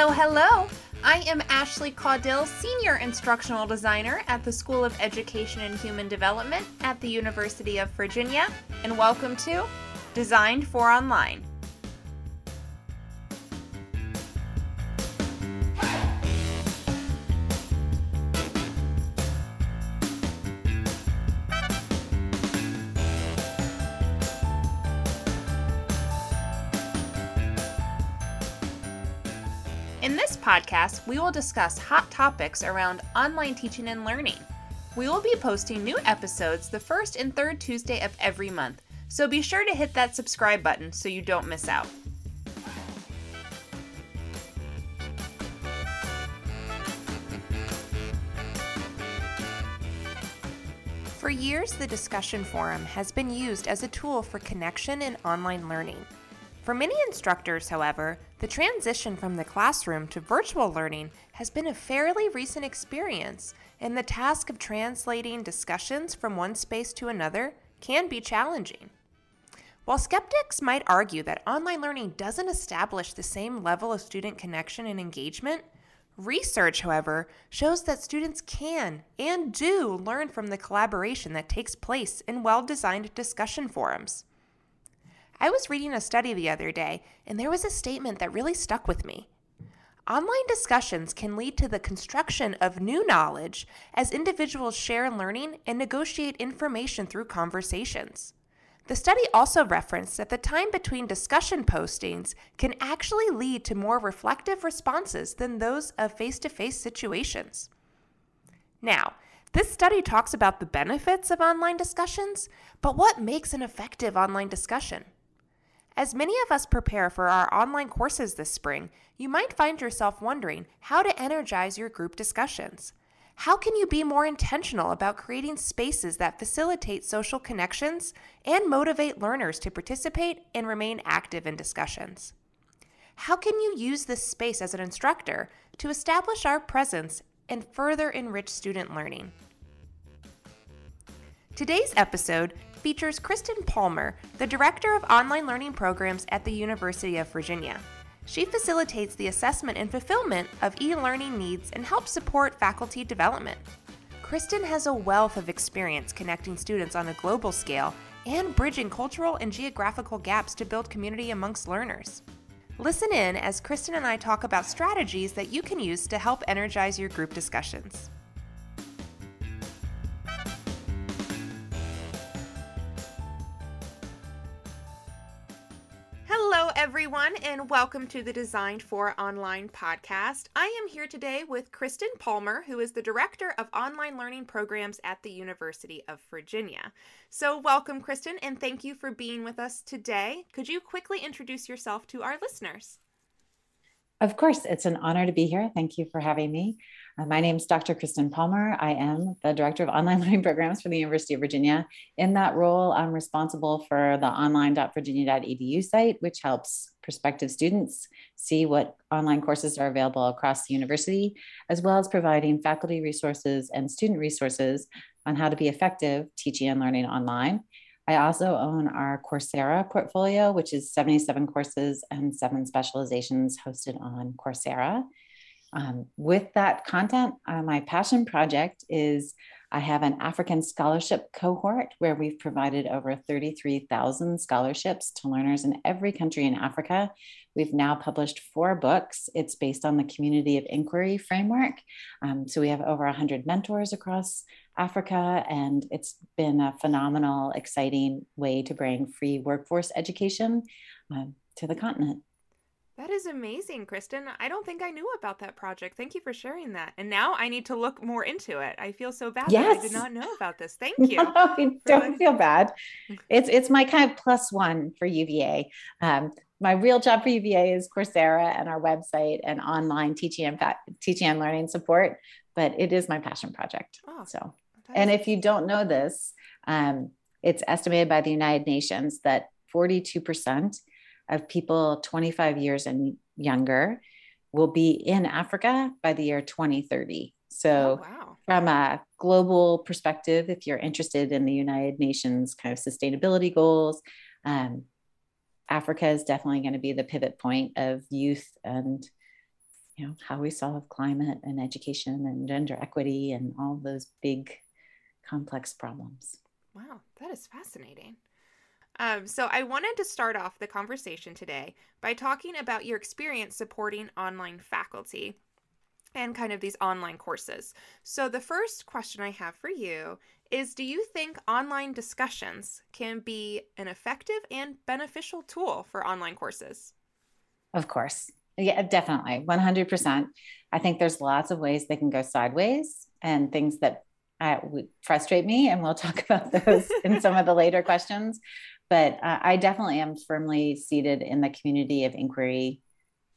Hello, hello. I am Ashley Caudill, Senior Instructional Designer at the School of Education and Human Development at the University of Virginia, and welcome to Designed for Online. Podcast, we will discuss hot topics around online teaching and learning. We will be posting new episodes the first and third Tuesday of every month, so be sure to hit that subscribe button so you don't miss out. For years, the discussion forum has been used as a tool for connection in online learning. For many instructors, however, the transition from the classroom to virtual learning has been a fairly recent experience, and the task of translating discussions from one space to another can be challenging. While skeptics might argue that online learning doesn't establish the same level of student connection and engagement, research, however, shows that students can and do learn from the collaboration that takes place in well designed discussion forums. I was reading a study the other day, and there was a statement that really stuck with me. Online discussions can lead to the construction of new knowledge as individuals share learning and negotiate information through conversations. The study also referenced that the time between discussion postings can actually lead to more reflective responses than those of face to face situations. Now, this study talks about the benefits of online discussions, but what makes an effective online discussion? As many of us prepare for our online courses this spring, you might find yourself wondering how to energize your group discussions. How can you be more intentional about creating spaces that facilitate social connections and motivate learners to participate and remain active in discussions? How can you use this space as an instructor to establish our presence and further enrich student learning? Today's episode features Kristen Palmer, the Director of Online Learning Programs at the University of Virginia. She facilitates the assessment and fulfillment of e learning needs and helps support faculty development. Kristen has a wealth of experience connecting students on a global scale and bridging cultural and geographical gaps to build community amongst learners. Listen in as Kristen and I talk about strategies that you can use to help energize your group discussions. Everyone, and welcome to the Designed for Online podcast. I am here today with Kristen Palmer, who is the Director of Online Learning Programs at the University of Virginia. So, welcome, Kristen, and thank you for being with us today. Could you quickly introduce yourself to our listeners? Of course, it's an honor to be here. Thank you for having me. Uh, my name is Dr. Kristen Palmer. I am the Director of Online Learning Programs for the University of Virginia. In that role, I'm responsible for the online.virginia.edu site, which helps prospective students see what online courses are available across the university, as well as providing faculty resources and student resources on how to be effective teaching and learning online. I also own our Coursera portfolio, which is 77 courses and seven specializations hosted on Coursera. Um, with that content, uh, my passion project is I have an African scholarship cohort where we've provided over 33,000 scholarships to learners in every country in Africa. We've now published four books. It's based on the Community of Inquiry framework. Um, so we have over 100 mentors across Africa, and it's been a phenomenal, exciting way to bring free workforce education uh, to the continent. That is amazing, Kristen. I don't think I knew about that project. Thank you for sharing that. And now I need to look more into it. I feel so bad yes. that I did not know about this. Thank you. No, don't feel bad. It's it's my kind of plus one for UVA. Um, my real job for UVA is Coursera and our website and online teaching and teaching and learning support. But it is my passion project. Oh, so, and if you don't know this, um, it's estimated by the United Nations that 42 percent of people 25 years and younger will be in Africa by the year 2030. So, oh, wow. from a global perspective, if you're interested in the United Nations kind of sustainability goals, um, Africa is definitely going to be the pivot point of youth and you know how we solve climate and education and gender equity and all those big complex problems wow that is fascinating um, so i wanted to start off the conversation today by talking about your experience supporting online faculty and kind of these online courses so the first question i have for you is do you think online discussions can be an effective and beneficial tool for online courses of course yeah, definitely. 100%. I think there's lots of ways they can go sideways and things that uh, would frustrate me. And we'll talk about those in some of the later questions. But uh, I definitely am firmly seated in the community of inquiry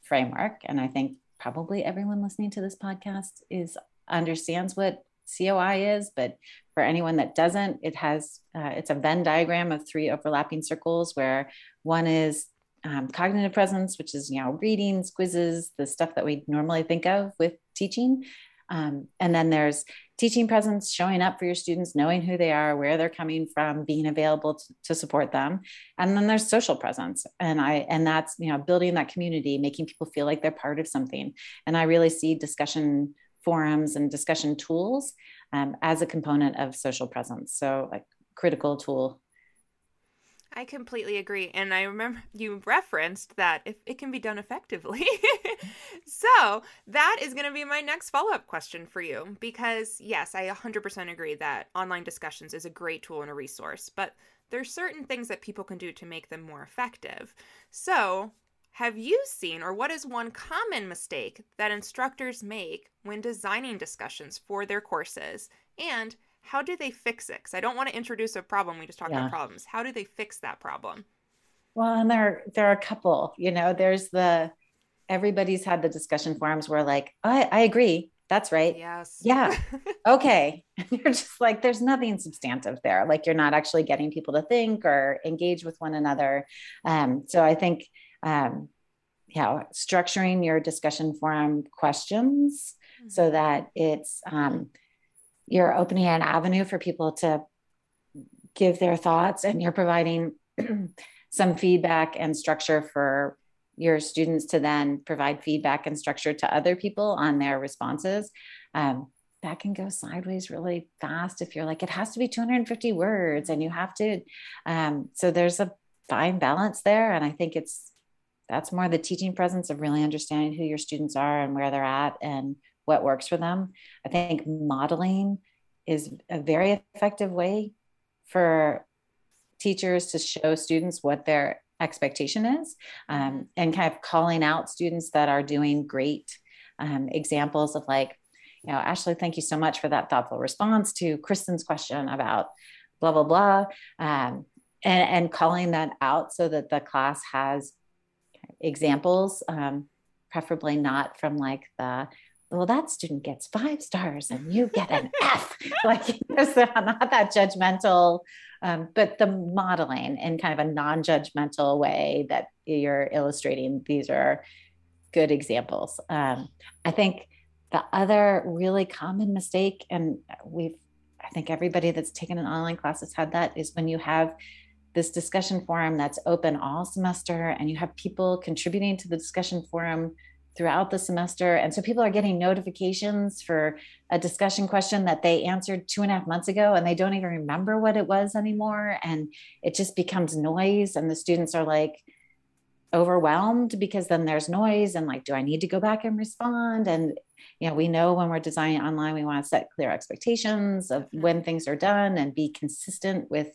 framework. And I think probably everyone listening to this podcast is understands what COI is, but for anyone that doesn't, it has uh, it's a Venn diagram of three overlapping circles where one is um, cognitive presence, which is you know readings, quizzes, the stuff that we normally think of with teaching. Um, and then there's teaching presence, showing up for your students, knowing who they are, where they're coming from, being available to, to support them. And then there's social presence, and I and that's you know building that community, making people feel like they're part of something. And I really see discussion forums and discussion tools um, as a component of social presence. So like critical tool I completely agree. And I remember you referenced that if it can be done effectively. so that is going to be my next follow up question for you. Because, yes, I 100% agree that online discussions is a great tool and a resource, but there's certain things that people can do to make them more effective. So, have you seen, or what is one common mistake that instructors make when designing discussions for their courses? And how do they fix it? Because I don't want to introduce a problem. We just talk yeah. about problems. How do they fix that problem? Well, and there there are a couple. You know, there's the everybody's had the discussion forums where like I, I agree. That's right. Yes. Yeah. okay. you're just like, there's nothing substantive there. Like you're not actually getting people to think or engage with one another. Um, so I think, um, yeah, structuring your discussion forum questions mm-hmm. so that it's um, you're opening an avenue for people to give their thoughts and you're providing some feedback and structure for your students to then provide feedback and structure to other people on their responses. Um, that can go sideways really fast if you're like it has to be 250 words and you have to um, so there's a fine balance there. And i think it's that's more the teaching presence of really understanding who your students are and where they're at and what works for them. I think modeling is a very effective way for teachers to show students what their expectation is um, and kind of calling out students that are doing great um, examples of like you know ashley thank you so much for that thoughtful response to kristen's question about blah blah blah um, and, and calling that out so that the class has examples um, preferably not from like the well, that student gets five stars and you get an F. like it's not that judgmental, um, but the modeling in kind of a non-judgmental way that you're illustrating. These are good examples. Um, I think the other really common mistake, and we've, I think everybody that's taken an online class has had that, is when you have this discussion forum that's open all semester and you have people contributing to the discussion forum throughout the semester. And so people are getting notifications for a discussion question that they answered two and a half months ago and they don't even remember what it was anymore. And it just becomes noise. And the students are like overwhelmed because then there's noise and like, do I need to go back and respond? And, you know, we know when we're designing online, we want to set clear expectations of when things are done and be consistent with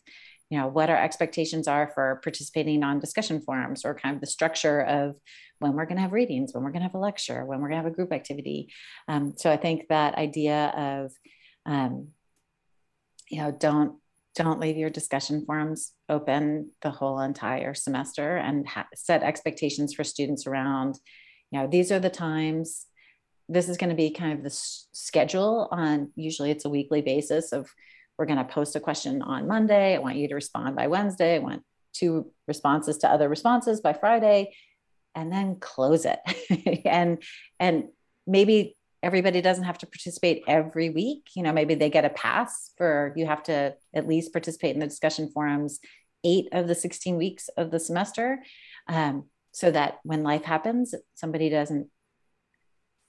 you know what our expectations are for participating on discussion forums or kind of the structure of when we're going to have readings when we're going to have a lecture when we're going to have a group activity. Um, so i think that idea of um, you know don't don't leave your discussion forums open the whole entire semester and set expectations for students around you know these are the times this is going to be kind of the schedule on usually it's a weekly basis of we're going to post a question on Monday. I want you to respond by Wednesday. I want two responses to other responses by Friday and then close it. and and maybe everybody doesn't have to participate every week. You know, maybe they get a pass for you have to at least participate in the discussion forums 8 of the 16 weeks of the semester. Um, so that when life happens, somebody doesn't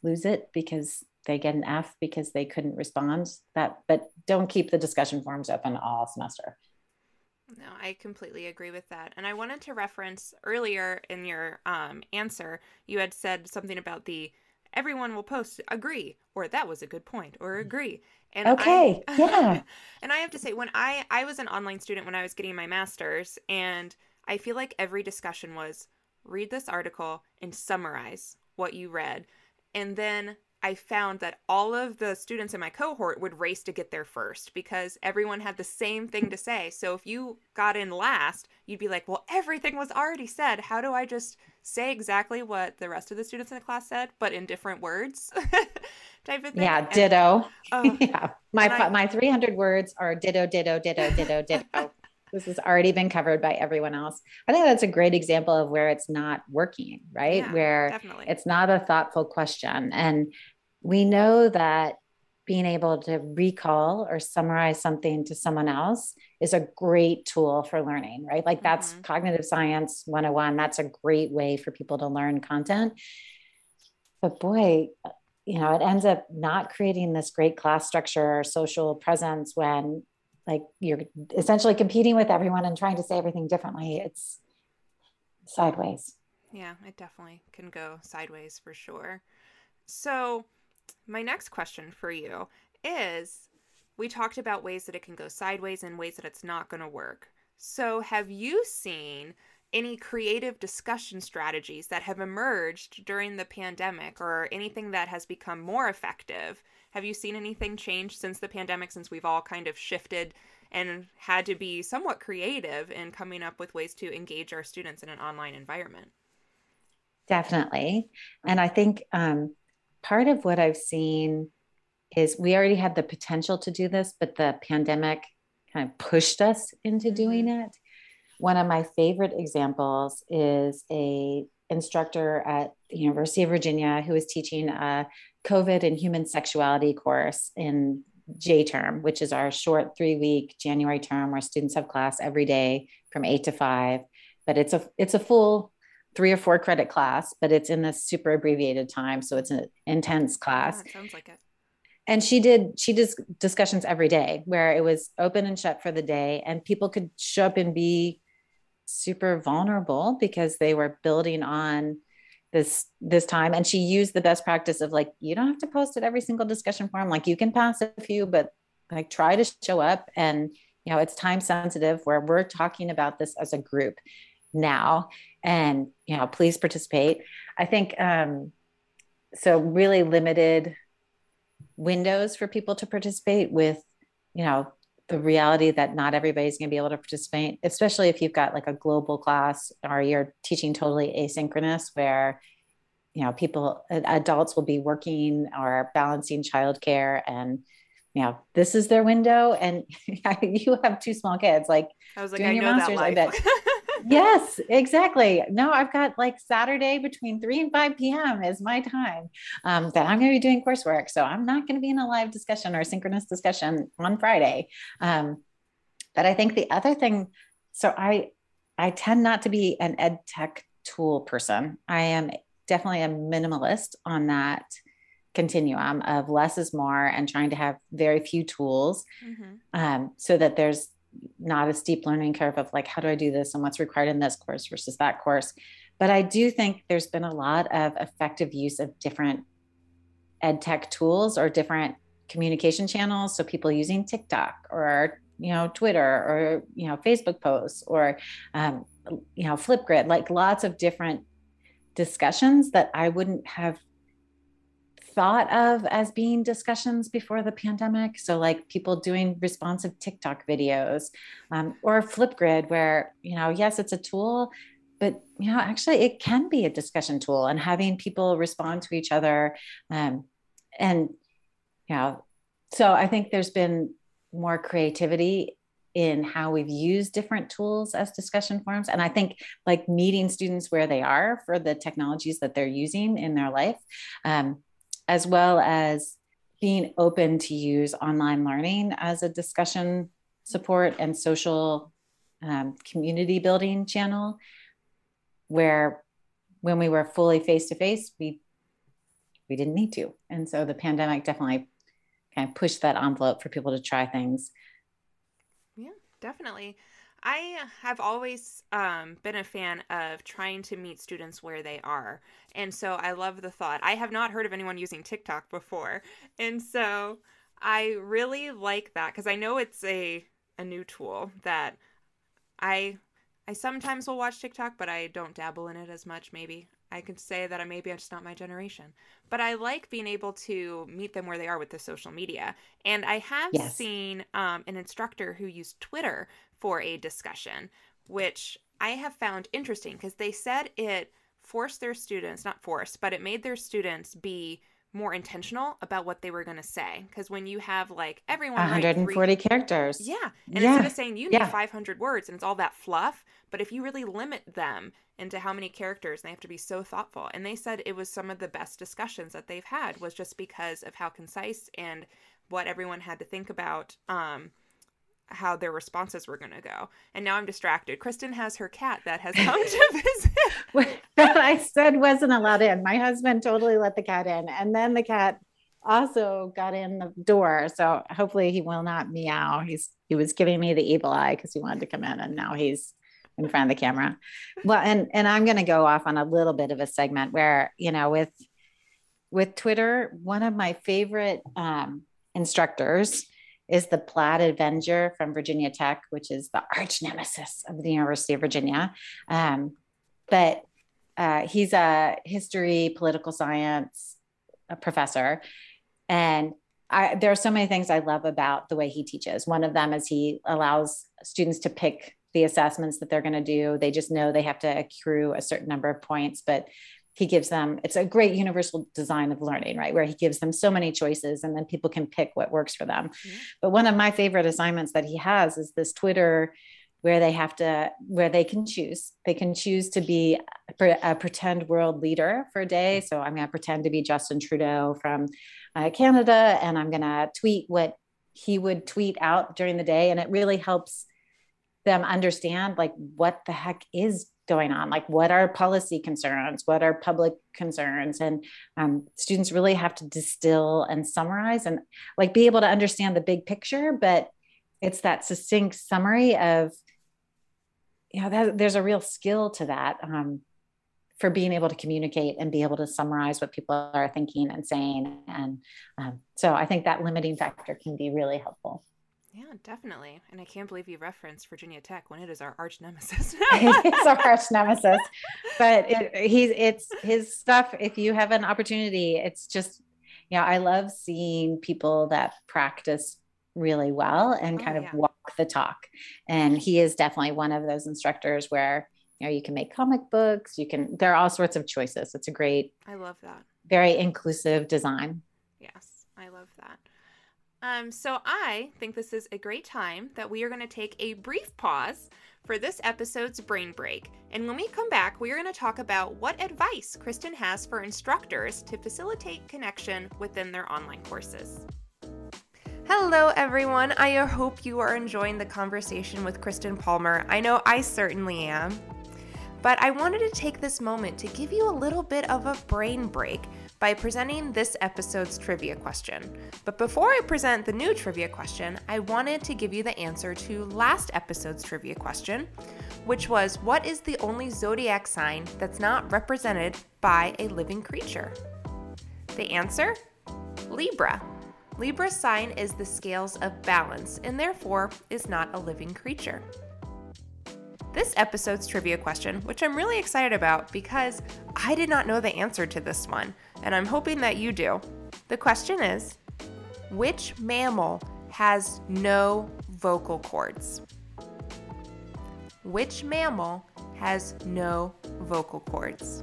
lose it because they get an F because they couldn't respond. That, but don't keep the discussion forums open all semester. No, I completely agree with that. And I wanted to reference earlier in your um, answer, you had said something about the everyone will post agree or that was a good point or agree. And okay, I, yeah. and I have to say, when I I was an online student when I was getting my master's, and I feel like every discussion was read this article and summarize what you read, and then I found that all of the students in my cohort would race to get there first because everyone had the same thing to say. So if you got in last, you'd be like, well, everything was already said. How do I just say exactly what the rest of the students in the class said, but in different words? type of thing. Yeah, ditto. And, oh, yeah. My, I, my 300 words are ditto, ditto, ditto, ditto, ditto. this has already been covered by everyone else. I think that's a great example of where it's not working, right? Yeah, where definitely. it's not a thoughtful question. And we know that being able to recall or summarize something to someone else is a great tool for learning, right? Like that's mm-hmm. cognitive science 101. That's a great way for people to learn content. But boy, you know, it ends up not creating this great class structure or social presence when like you're essentially competing with everyone and trying to say everything differently. It's sideways. Yeah, it definitely can go sideways for sure. So, my next question for you is we talked about ways that it can go sideways and ways that it's not going to work. So, have you seen any creative discussion strategies that have emerged during the pandemic or anything that has become more effective? Have you seen anything change since the pandemic, since we've all kind of shifted and had to be somewhat creative in coming up with ways to engage our students in an online environment? Definitely. And I think um, part of what I've seen is we already had the potential to do this, but the pandemic kind of pushed us into doing mm-hmm. it. One of my favorite examples is a instructor at the University of Virginia who is teaching a COVID and human sexuality course in J term, which is our short three week January term where students have class every day from eight to five. But it's a it's a full three or four credit class, but it's in this super abbreviated time. So it's an intense class. Yeah, sounds like it. And she did, she did discussions every day where it was open and shut for the day and people could show up and be super vulnerable because they were building on this this time. And she used the best practice of like you don't have to post at every single discussion forum. Like you can pass a few but like try to show up. And you know it's time sensitive where we're talking about this as a group now. And you know please participate. I think um so really limited windows for people to participate with you know the reality that not everybody's going to be able to participate especially if you've got like a global class or you're teaching totally asynchronous where you know people adults will be working or balancing childcare and you know this is their window and you have two small kids like i was like i know that life. I bet yes, exactly. No, I've got like Saturday between 3 and 5 p.m. is my time um, that I'm going to be doing coursework. So I'm not going to be in a live discussion or synchronous discussion on Friday. Um, but I think the other thing, so I I tend not to be an ed tech tool person. I am definitely a minimalist on that continuum of less is more and trying to have very few tools mm-hmm. um, so that there's not a steep learning curve of like how do i do this and what's required in this course versus that course. But i do think there's been a lot of effective use of different ed tech tools or different communication channels. So people using tiktok or you know twitter or you know facebook posts or um, you know flipgrid like lots of different discussions that i wouldn't have thought of as being discussions before the pandemic. So, like people doing responsive TikTok videos um, or Flipgrid, where, you know, yes, it's a tool, but, you know, actually it can be a discussion tool and having people respond to each other. Um, and, you know, so I think there's been more creativity in how we've used different tools as discussion forums and i think like meeting students where they are for the technologies that they're using in their life um, as well as being open to use online learning as a discussion support and social um, community building channel where when we were fully face to face we we didn't need to. And so the pandemic definitely kind of pushed that envelope for people to try things. Yeah, definitely. I have always um, been a fan of trying to meet students where they are. And so I love the thought. I have not heard of anyone using TikTok before. And so I really like that because I know it's a, a new tool that I I sometimes will watch TikTok, but I don't dabble in it as much, maybe. I can say that I maybe I'm just not my generation. But I like being able to meet them where they are with the social media. And I have yes. seen um, an instructor who used Twitter for a discussion, which I have found interesting because they said it forced their students, not forced, but it made their students be more intentional about what they were going to say because when you have like everyone 140 characters yeah and yeah. instead of saying you need yeah. 500 words and it's all that fluff but if you really limit them into how many characters they have to be so thoughtful and they said it was some of the best discussions that they've had was just because of how concise and what everyone had to think about um how their responses were going to go. And now I'm distracted. Kristen has her cat that has come to visit. that I said wasn't allowed in. My husband totally let the cat in. And then the cat also got in the door. So hopefully he will not meow. He's he was giving me the evil eye because he wanted to come in and now he's in front of the camera. Well, and and I'm going to go off on a little bit of a segment where, you know, with with Twitter, one of my favorite um, instructors is the Plaid Avenger from Virginia Tech, which is the arch nemesis of the University of Virginia. Um, but uh, he's a history, political science professor. And I, there are so many things I love about the way he teaches. One of them is he allows students to pick the assessments that they're going to do. They just know they have to accrue a certain number of points, but he gives them it's a great universal design of learning right? Where he gives them so many choices and then people can pick what works for them. Mm-hmm. but one of my favorite assignments that he has is this twitter where they have to where they can choose. They can choose to be a, a pretend world leader for a day. So i'm going to pretend to be justin trudeau from uh, canada and i'm going to tweet what he would tweet out during the day. And it really helps them understand like what the heck is going on like what are policy concerns what are public concerns? And um, students really have to distill and summarize and like be able to understand the big picture but it's that succinct summary of you know that, there's a real skill to that um, for being able to communicate and be able to summarize what people are thinking and saying. And um, so i think that limiting factor can be really helpful yeah, definitely. And I can't believe you referenced Virginia Tech when it is our arch nemesis. it's our arch nemesis. But it, he's it's his stuff. If you have an opportunity, it's just, you know, I love seeing people that practice really well and oh, kind of walk the talk. And he is definitely one of those instructors where, you know, you can make comic books, you can, there are all sorts of choices. It's a great, I love that. Very inclusive design. Yes, I love that. Um, so I think this is a great time that we are going to take a brief pause for this episode's brain break. And when we come back, we are going to talk about what advice Kristen has for instructors to facilitate connection within their online courses. Hello, everyone. I hope you are enjoying the conversation with Kristen Palmer. I know I certainly am. But I wanted to take this moment to give you a little bit of a brain break by presenting this episode's trivia question. But before I present the new trivia question, I wanted to give you the answer to last episode's trivia question, which was What is the only zodiac sign that's not represented by a living creature? The answer? Libra. Libra's sign is the scales of balance and therefore is not a living creature this episode's trivia question, which I'm really excited about because I did not know the answer to this one, and I'm hoping that you do. The question is Which mammal has no vocal cords? Which mammal has no vocal cords?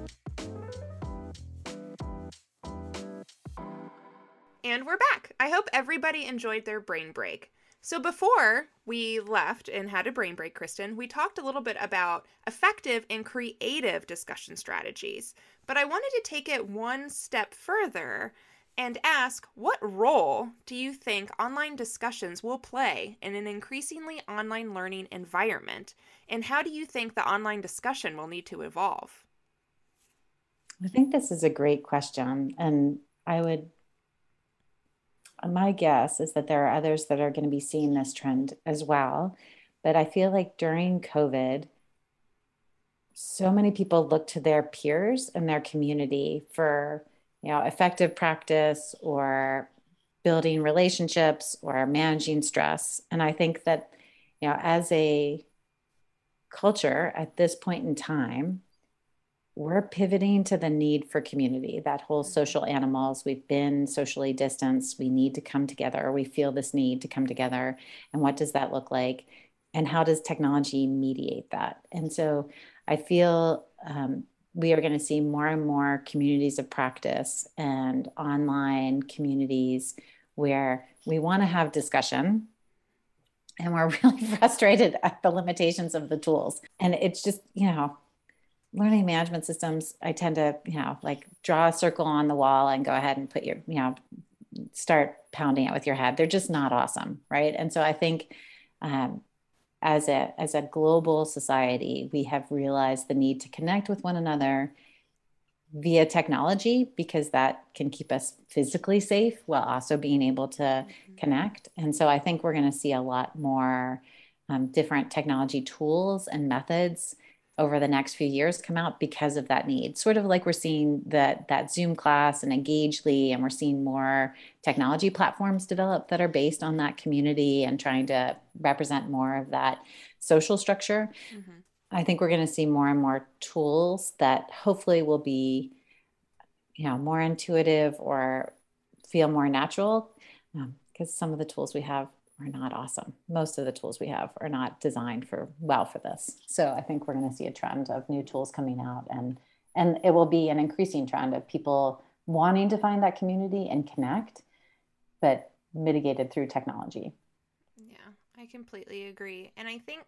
And we're back. I hope everybody enjoyed their brain break. So before we left and had a brain break, Kristen, we talked a little bit about effective and creative discussion strategies. But I wanted to take it one step further and ask what role do you think online discussions will play in an increasingly online learning environment? And how do you think the online discussion will need to evolve? I think this is a great question. And I would, my guess is that there are others that are going to be seeing this trend as well. But I feel like during COVID, so many people look to their peers and their community for you know effective practice or building relationships or managing stress and i think that you know as a culture at this point in time we're pivoting to the need for community that whole mm-hmm. social animals we've been socially distanced we need to come together we feel this need to come together and what does that look like and how does technology mediate that and so I feel um, we are going to see more and more communities of practice and online communities where we want to have discussion and we're really frustrated at the limitations of the tools. And it's just, you know, learning management systems, I tend to, you know, like draw a circle on the wall and go ahead and put your, you know, start pounding it with your head. They're just not awesome. Right. And so I think um, as a as a global society we have realized the need to connect with one another via technology because that can keep us physically safe while also being able to mm-hmm. connect and so i think we're going to see a lot more um, different technology tools and methods over the next few years come out because of that need. Sort of like we're seeing that that Zoom class and Engageli, and we're seeing more technology platforms develop that are based on that community and trying to represent more of that social structure. Mm-hmm. I think we're going to see more and more tools that hopefully will be, you know, more intuitive or feel more natural. Because um, some of the tools we have are not awesome. Most of the tools we have are not designed for well for this. So I think we're going to see a trend of new tools coming out and and it will be an increasing trend of people wanting to find that community and connect but mitigated through technology. Yeah, I completely agree. And I think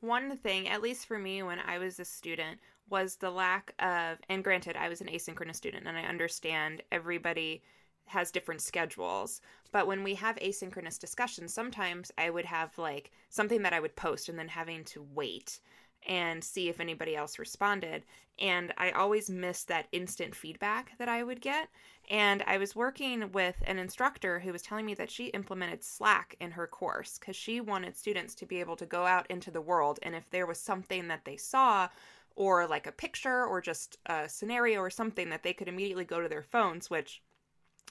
one thing, at least for me when I was a student, was the lack of and granted I was an asynchronous student and I understand everybody has different schedules. But when we have asynchronous discussions, sometimes I would have like something that I would post and then having to wait and see if anybody else responded. And I always missed that instant feedback that I would get. And I was working with an instructor who was telling me that she implemented Slack in her course because she wanted students to be able to go out into the world. And if there was something that they saw, or like a picture, or just a scenario, or something that they could immediately go to their phones, which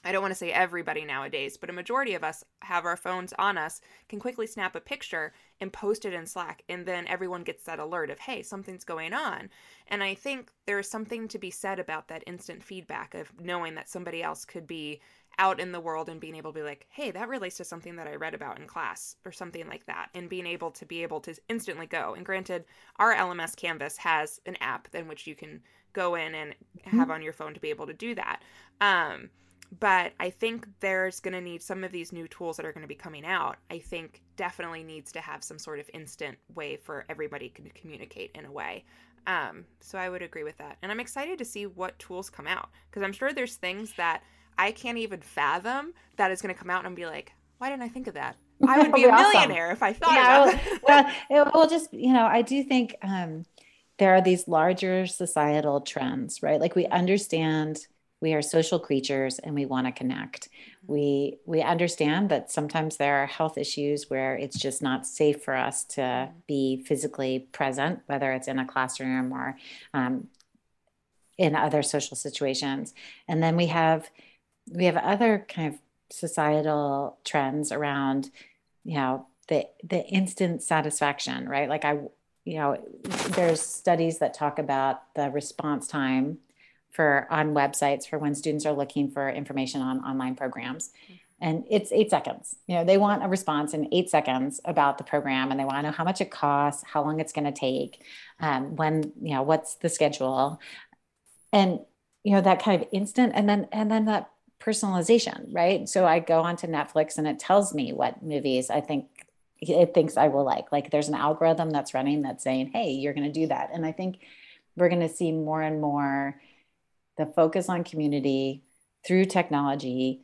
I don't want to say everybody nowadays, but a majority of us have our phones on us, can quickly snap a picture and post it in Slack, and then everyone gets that alert of, hey, something's going on. And I think there's something to be said about that instant feedback of knowing that somebody else could be out in the world and being able to be like, hey, that relates to something that I read about in class or something like that, and being able to be able to instantly go. And granted, our LMS Canvas has an app in which you can go in and have mm-hmm. on your phone to be able to do that. Um, but I think there's going to need some of these new tools that are going to be coming out. I think definitely needs to have some sort of instant way for everybody to communicate in a way. Um, so I would agree with that. And I'm excited to see what tools come out because I'm sure there's things that I can't even fathom that is going to come out and be like, why didn't I think of that? I would be, be a millionaire awesome. if I thought yeah, well, it will just, you know, I do think um, there are these larger societal trends, right? Like we understand we are social creatures and we want to connect we we understand that sometimes there are health issues where it's just not safe for us to be physically present whether it's in a classroom or um, in other social situations. And then we have we have other kind of societal trends around you know the the instant satisfaction right? Like i you know there's studies that talk about the response time for on websites for when students are looking for information on online programs. Mm-hmm. and it's eight seconds. You know they want a response in eight seconds about the program and they want to know how much it costs how long it's going to take um, when you know what's the schedule. And you know that kind of instant and then and then that personalization right? So i go onto netflix and it tells me what movies i think it thinks i will like. Like there's an algorithm that's running that's saying hey you're going to do that. And i think we're going to see more and more the focus on community through technology,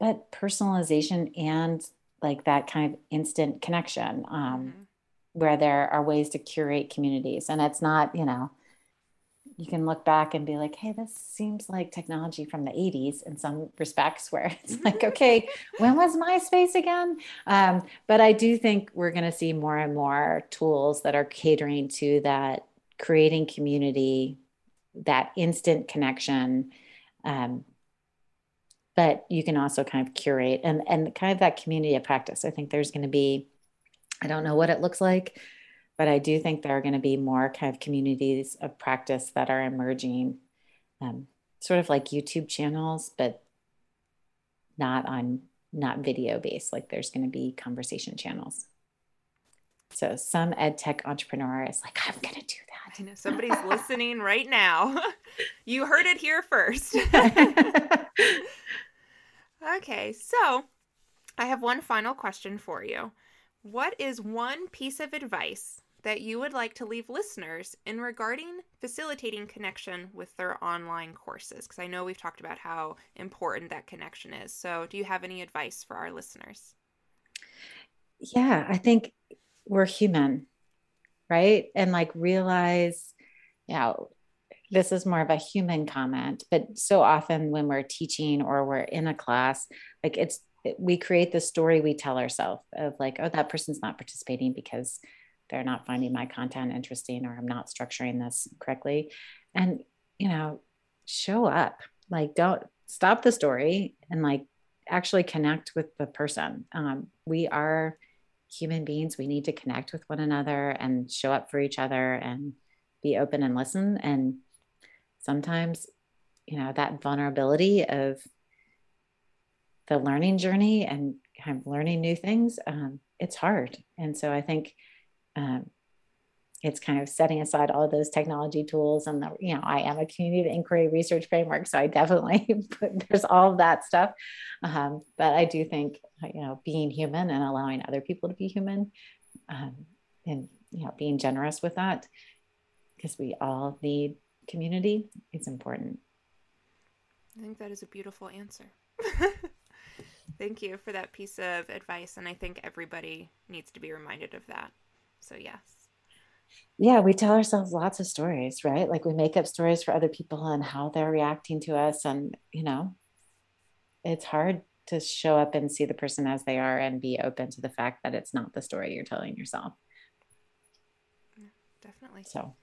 but personalization and like that kind of instant connection um, mm-hmm. where there are ways to curate communities. And it's not, you know, you can look back and be like, hey, this seems like technology from the 80s in some respects, where it's like, okay, when was MySpace again? Um, but I do think we're going to see more and more tools that are catering to that, creating community, that instant connection. Um, but you can also kind of curate and, and kind of that community of practice. I think there's going to be, I don't know what it looks like but I do think there are going to be more kind of communities of practice that are emerging, um, sort of like YouTube channels, but not on not video based. Like there's going to be conversation channels. So some ed tech entrepreneur is like, I'm going to do that. I know somebody's listening right now. you heard it here first. okay, so I have one final question for you. What is one piece of advice that you would like to leave listeners in regarding facilitating connection with their online courses? Because I know we've talked about how important that connection is. So, do you have any advice for our listeners? Yeah, I think we're human, right? And like realize, you know, this is more of a human comment, but so often when we're teaching or we're in a class, like it's, we create the story we tell ourselves of like, oh, that person's not participating because they're not finding my content interesting or I'm not structuring this correctly. And, you know, show up. Like, don't stop the story and like actually connect with the person. Um, we are human beings. We need to connect with one another and show up for each other and be open and listen. And sometimes, you know, that vulnerability of the learning journey and kind of learning new things, um, it's hard. And so I think um, it's kind of setting aside all those technology tools and the you know i am a community of inquiry research framework so i definitely put, there's all of that stuff. Um, but i do think you know being human and allowing other people to be human um, and you know being generous with that because we all need community it's important. I think that is a beautiful answer. Thank you for that piece of advice and i think everybody needs to be reminded of that. So, yes. Yeah, we tell ourselves lots of stories, right? Like we make up stories for other people and how they're reacting to us. And, you know, it's hard to show up and see the person as they are and be open to the fact that it's not the story you're telling yourself. definitely. So,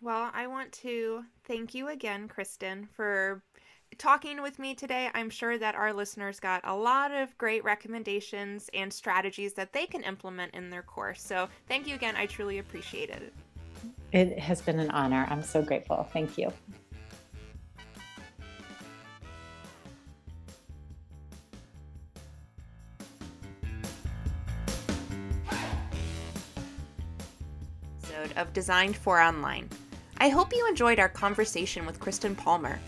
well, I want to thank you again, Kristen, for talking with me today, I'm sure that our listeners got a lot of great recommendations and strategies that they can implement in their course. So, thank you again. I truly appreciate it. It has been an honor. I'm so grateful. Thank you. Of Designed for Online. I hope you enjoyed our conversation with Kristen Palmer.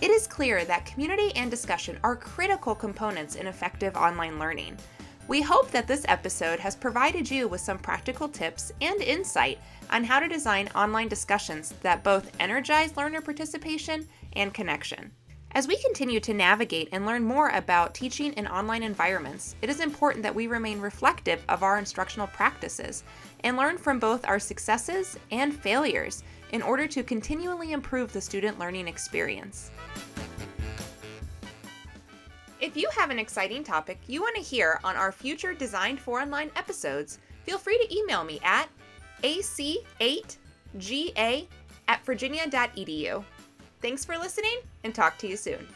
It is clear that community and discussion are critical components in effective online learning. We hope that this episode has provided you with some practical tips and insight on how to design online discussions that both energize learner participation and connection. As we continue to navigate and learn more about teaching in online environments, it is important that we remain reflective of our instructional practices and learn from both our successes and failures in order to continually improve the student learning experience. If you have an exciting topic you want to hear on our future Designed for Online episodes, feel free to email me at ac8ga at virginia.edu. Thanks for listening and talk to you soon.